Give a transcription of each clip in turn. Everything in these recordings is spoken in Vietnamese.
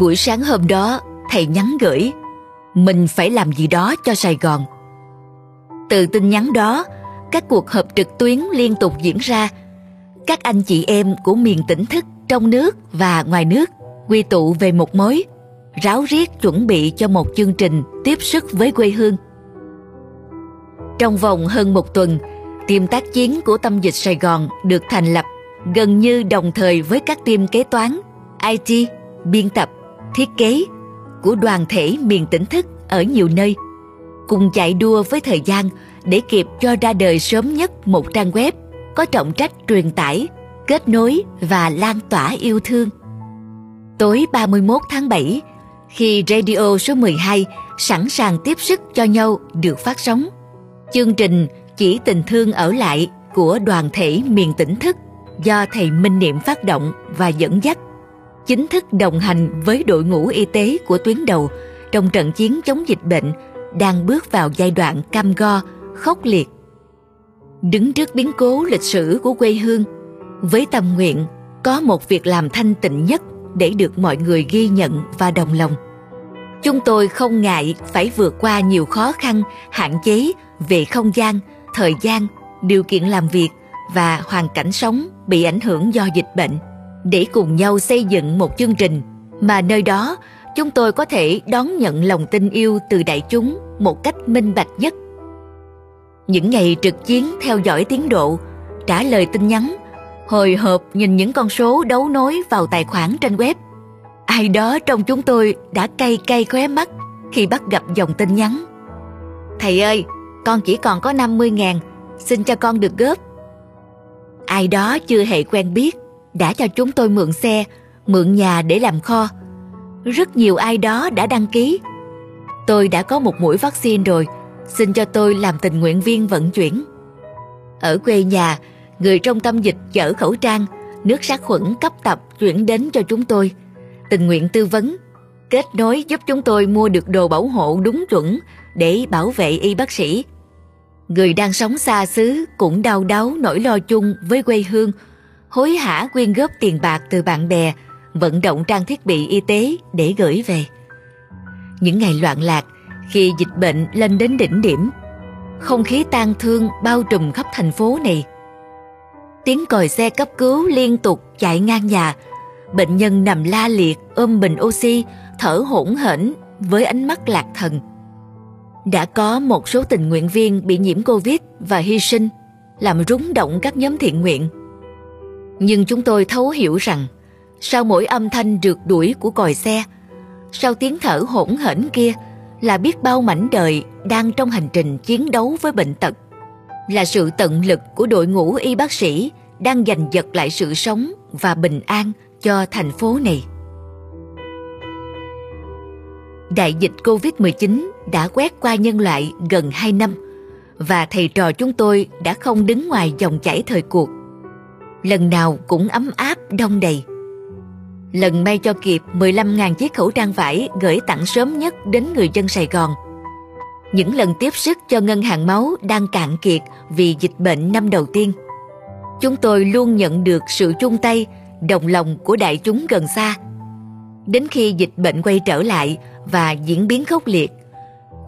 Buổi sáng hôm đó, thầy nhắn gửi, mình phải làm gì đó cho Sài Gòn. Từ tin nhắn đó, các cuộc họp trực tuyến liên tục diễn ra. Các anh chị em của miền tỉnh thức trong nước và ngoài nước quy tụ về một mối, ráo riết chuẩn bị cho một chương trình tiếp sức với quê hương. Trong vòng hơn một tuần, team tác chiến của tâm dịch Sài Gòn được thành lập gần như đồng thời với các team kế toán, IT, biên tập, thiết kế của đoàn thể miền tỉnh thức ở nhiều nơi, cùng chạy đua với thời gian để kịp cho ra đời sớm nhất một trang web có trọng trách truyền tải, kết nối và lan tỏa yêu thương. Tối 31 tháng 7, khi radio số 12 sẵn sàng tiếp sức cho nhau được phát sóng, chương trình Chỉ tình thương ở lại của đoàn thể miền tỉnh thức do thầy Minh Niệm phát động và dẫn dắt chính thức đồng hành với đội ngũ y tế của tuyến đầu trong trận chiến chống dịch bệnh đang bước vào giai đoạn cam go, khốc liệt. Đứng trước biến cố lịch sử của quê hương, với tâm nguyện có một việc làm thanh tịnh nhất để được mọi người ghi nhận và đồng lòng. Chúng tôi không ngại phải vượt qua nhiều khó khăn, hạn chế về không gian, thời gian, điều kiện làm việc và hoàn cảnh sống bị ảnh hưởng do dịch bệnh để cùng nhau xây dựng một chương trình mà nơi đó chúng tôi có thể đón nhận lòng tin yêu từ đại chúng một cách minh bạch nhất. Những ngày trực chiến theo dõi tiến độ, trả lời tin nhắn, hồi hộp nhìn những con số đấu nối vào tài khoản trên web. Ai đó trong chúng tôi đã cay cay khóe mắt khi bắt gặp dòng tin nhắn. Thầy ơi, con chỉ còn có 50 ngàn, xin cho con được góp. Ai đó chưa hề quen biết đã cho chúng tôi mượn xe, mượn nhà để làm kho. Rất nhiều ai đó đã đăng ký. Tôi đã có một mũi vaccine rồi, xin cho tôi làm tình nguyện viên vận chuyển. Ở quê nhà, người trong tâm dịch chở khẩu trang, nước sát khuẩn cấp tập chuyển đến cho chúng tôi. Tình nguyện tư vấn, kết nối giúp chúng tôi mua được đồ bảo hộ đúng chuẩn để bảo vệ y bác sĩ. Người đang sống xa xứ cũng đau đáu nỗi lo chung với quê hương hối hả quyên góp tiền bạc từ bạn bè, vận động trang thiết bị y tế để gửi về. Những ngày loạn lạc, khi dịch bệnh lên đến đỉnh điểm, không khí tang thương bao trùm khắp thành phố này. Tiếng còi xe cấp cứu liên tục chạy ngang nhà, bệnh nhân nằm la liệt ôm bình oxy, thở hổn hển với ánh mắt lạc thần. Đã có một số tình nguyện viên bị nhiễm Covid và hy sinh, làm rúng động các nhóm thiện nguyện. Nhưng chúng tôi thấu hiểu rằng sau mỗi âm thanh rượt đuổi của còi xe, sau tiếng thở hỗn hển kia là biết bao mảnh đời đang trong hành trình chiến đấu với bệnh tật, là sự tận lực của đội ngũ y bác sĩ đang giành giật lại sự sống và bình an cho thành phố này. Đại dịch Covid-19 đã quét qua nhân loại gần 2 năm và thầy trò chúng tôi đã không đứng ngoài dòng chảy thời cuộc lần nào cũng ấm áp đông đầy. Lần may cho kịp 15.000 chiếc khẩu trang vải gửi tặng sớm nhất đến người dân Sài Gòn. Những lần tiếp sức cho ngân hàng máu đang cạn kiệt vì dịch bệnh năm đầu tiên. Chúng tôi luôn nhận được sự chung tay, đồng lòng của đại chúng gần xa. Đến khi dịch bệnh quay trở lại và diễn biến khốc liệt,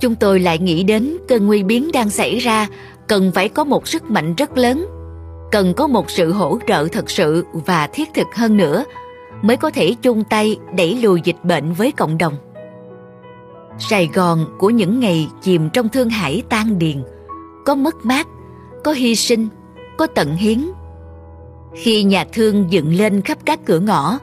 chúng tôi lại nghĩ đến cơn nguy biến đang xảy ra cần phải có một sức mạnh rất lớn cần có một sự hỗ trợ thật sự và thiết thực hơn nữa mới có thể chung tay đẩy lùi dịch bệnh với cộng đồng. Sài Gòn của những ngày chìm trong thương hải tan điền, có mất mát, có hy sinh, có tận hiến. Khi nhà thương dựng lên khắp các cửa ngõ,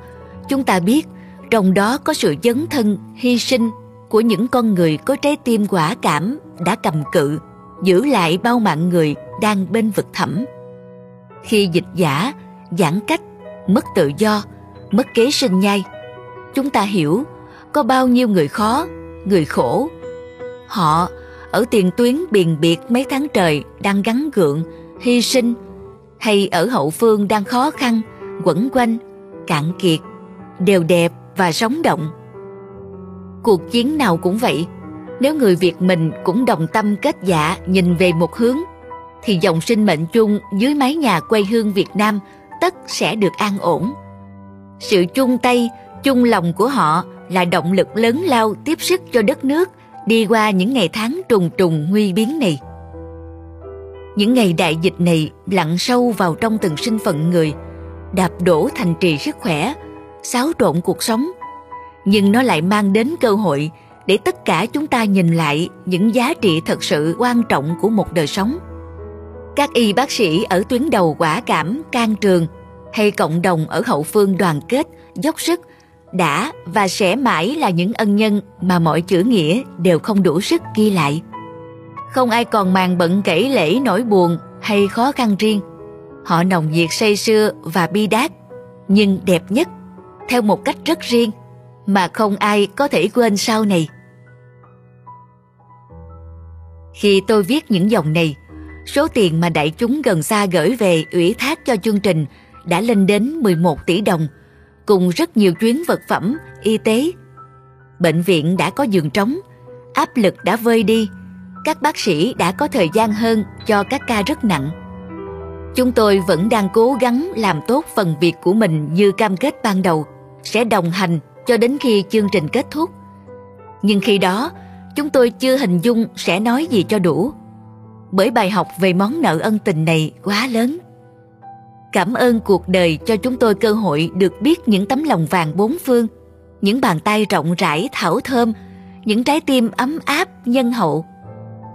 chúng ta biết trong đó có sự dấn thân, hy sinh của những con người có trái tim quả cảm đã cầm cự, giữ lại bao mạng người đang bên vực thẳm khi dịch giả, giãn cách, mất tự do, mất kế sinh nhai. Chúng ta hiểu có bao nhiêu người khó, người khổ. Họ ở tiền tuyến biền biệt mấy tháng trời đang gắn gượng, hy sinh hay ở hậu phương đang khó khăn, quẩn quanh, cạn kiệt, đều đẹp và sống động. Cuộc chiến nào cũng vậy, nếu người Việt mình cũng đồng tâm kết dạ nhìn về một hướng thì dòng sinh mệnh chung dưới mái nhà quê hương Việt Nam tất sẽ được an ổn. Sự chung tay, chung lòng của họ là động lực lớn lao tiếp sức cho đất nước đi qua những ngày tháng trùng trùng nguy biến này. Những ngày đại dịch này lặn sâu vào trong từng sinh phận người, đạp đổ thành trì sức khỏe, xáo trộn cuộc sống. Nhưng nó lại mang đến cơ hội để tất cả chúng ta nhìn lại những giá trị thật sự quan trọng của một đời sống. Các y bác sĩ ở tuyến đầu quả cảm, can trường hay cộng đồng ở hậu phương đoàn kết, dốc sức đã và sẽ mãi là những ân nhân mà mọi chữ nghĩa đều không đủ sức ghi lại. Không ai còn màng bận kể lễ nỗi buồn hay khó khăn riêng. Họ nồng nhiệt say sưa và bi đát, nhưng đẹp nhất, theo một cách rất riêng, mà không ai có thể quên sau này. Khi tôi viết những dòng này, số tiền mà đại chúng gần xa gửi về ủy thác cho chương trình đã lên đến 11 tỷ đồng, cùng rất nhiều chuyến vật phẩm, y tế. Bệnh viện đã có giường trống, áp lực đã vơi đi, các bác sĩ đã có thời gian hơn cho các ca rất nặng. Chúng tôi vẫn đang cố gắng làm tốt phần việc của mình như cam kết ban đầu, sẽ đồng hành cho đến khi chương trình kết thúc. Nhưng khi đó, chúng tôi chưa hình dung sẽ nói gì cho đủ, bởi bài học về món nợ ân tình này quá lớn. Cảm ơn cuộc đời cho chúng tôi cơ hội được biết những tấm lòng vàng bốn phương, những bàn tay rộng rãi thảo thơm, những trái tim ấm áp nhân hậu.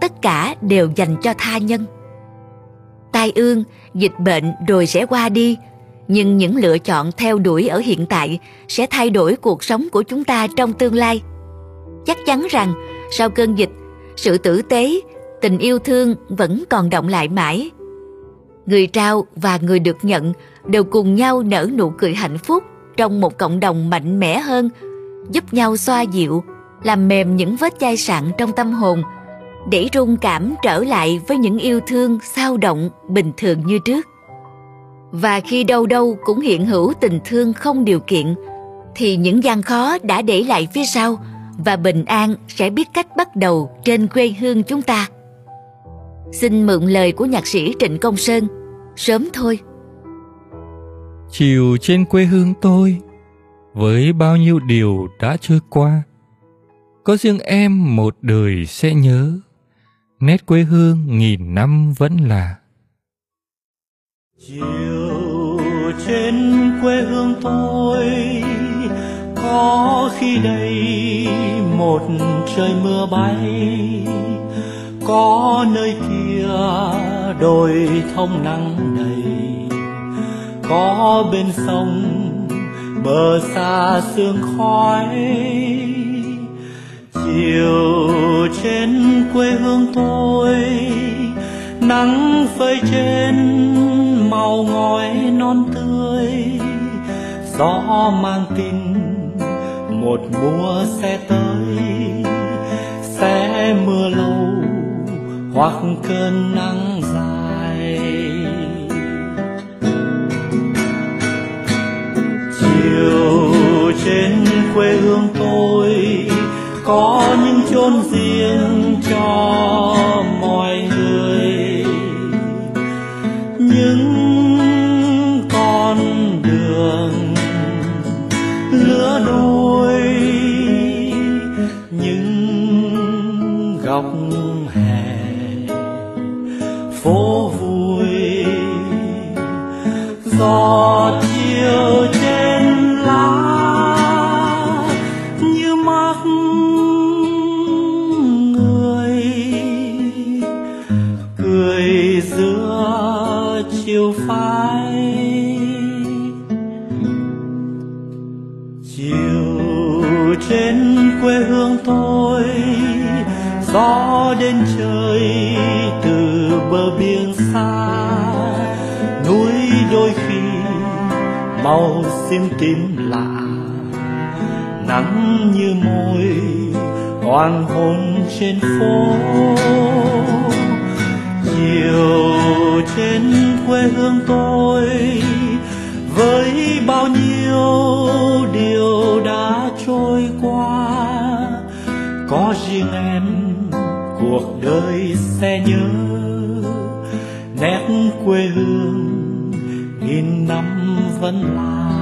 Tất cả đều dành cho tha nhân. Tai ương, dịch bệnh rồi sẽ qua đi, nhưng những lựa chọn theo đuổi ở hiện tại sẽ thay đổi cuộc sống của chúng ta trong tương lai. Chắc chắn rằng sau cơn dịch, sự tử tế, tình yêu thương vẫn còn động lại mãi người trao và người được nhận đều cùng nhau nở nụ cười hạnh phúc trong một cộng đồng mạnh mẽ hơn, giúp nhau xoa dịu, làm mềm những vết chai sạn trong tâm hồn, để rung cảm trở lại với những yêu thương sao động bình thường như trước. Và khi đâu đâu cũng hiện hữu tình thương không điều kiện, thì những gian khó đã để lại phía sau và bình an sẽ biết cách bắt đầu trên quê hương chúng ta. Xin mượn lời của nhạc sĩ Trịnh Công Sơn. Sớm thôi. Chiều trên quê hương tôi Với bao nhiêu điều đã trôi qua Có riêng em một đời sẽ nhớ Nét quê hương nghìn năm vẫn là. Chiều trên quê hương tôi Có khi đây một trời mưa bay có nơi kia đồi thông nắng đầy, có bên sông bờ xa sương khói. Chiều trên quê hương tôi, nắng phơi trên màu ngói non tươi. Gió mang tin một mùa sẽ tới, sẽ mưa lâu hoặc cơn nắng dài. Chiều trên quê hương tôi có những chốn riêng cho mọi người. Những con đường, lứa đôi, những góc hè gió chiều màu xinh tím lạ. Nắng như môi hoàng hôn trên phố. Chiều trên quê hương tôi, với bao nhiêu điều đã trôi qua, có riêng em, cuộc đời sẽ nhớ. Nét quê hương nghìn năm 分。啦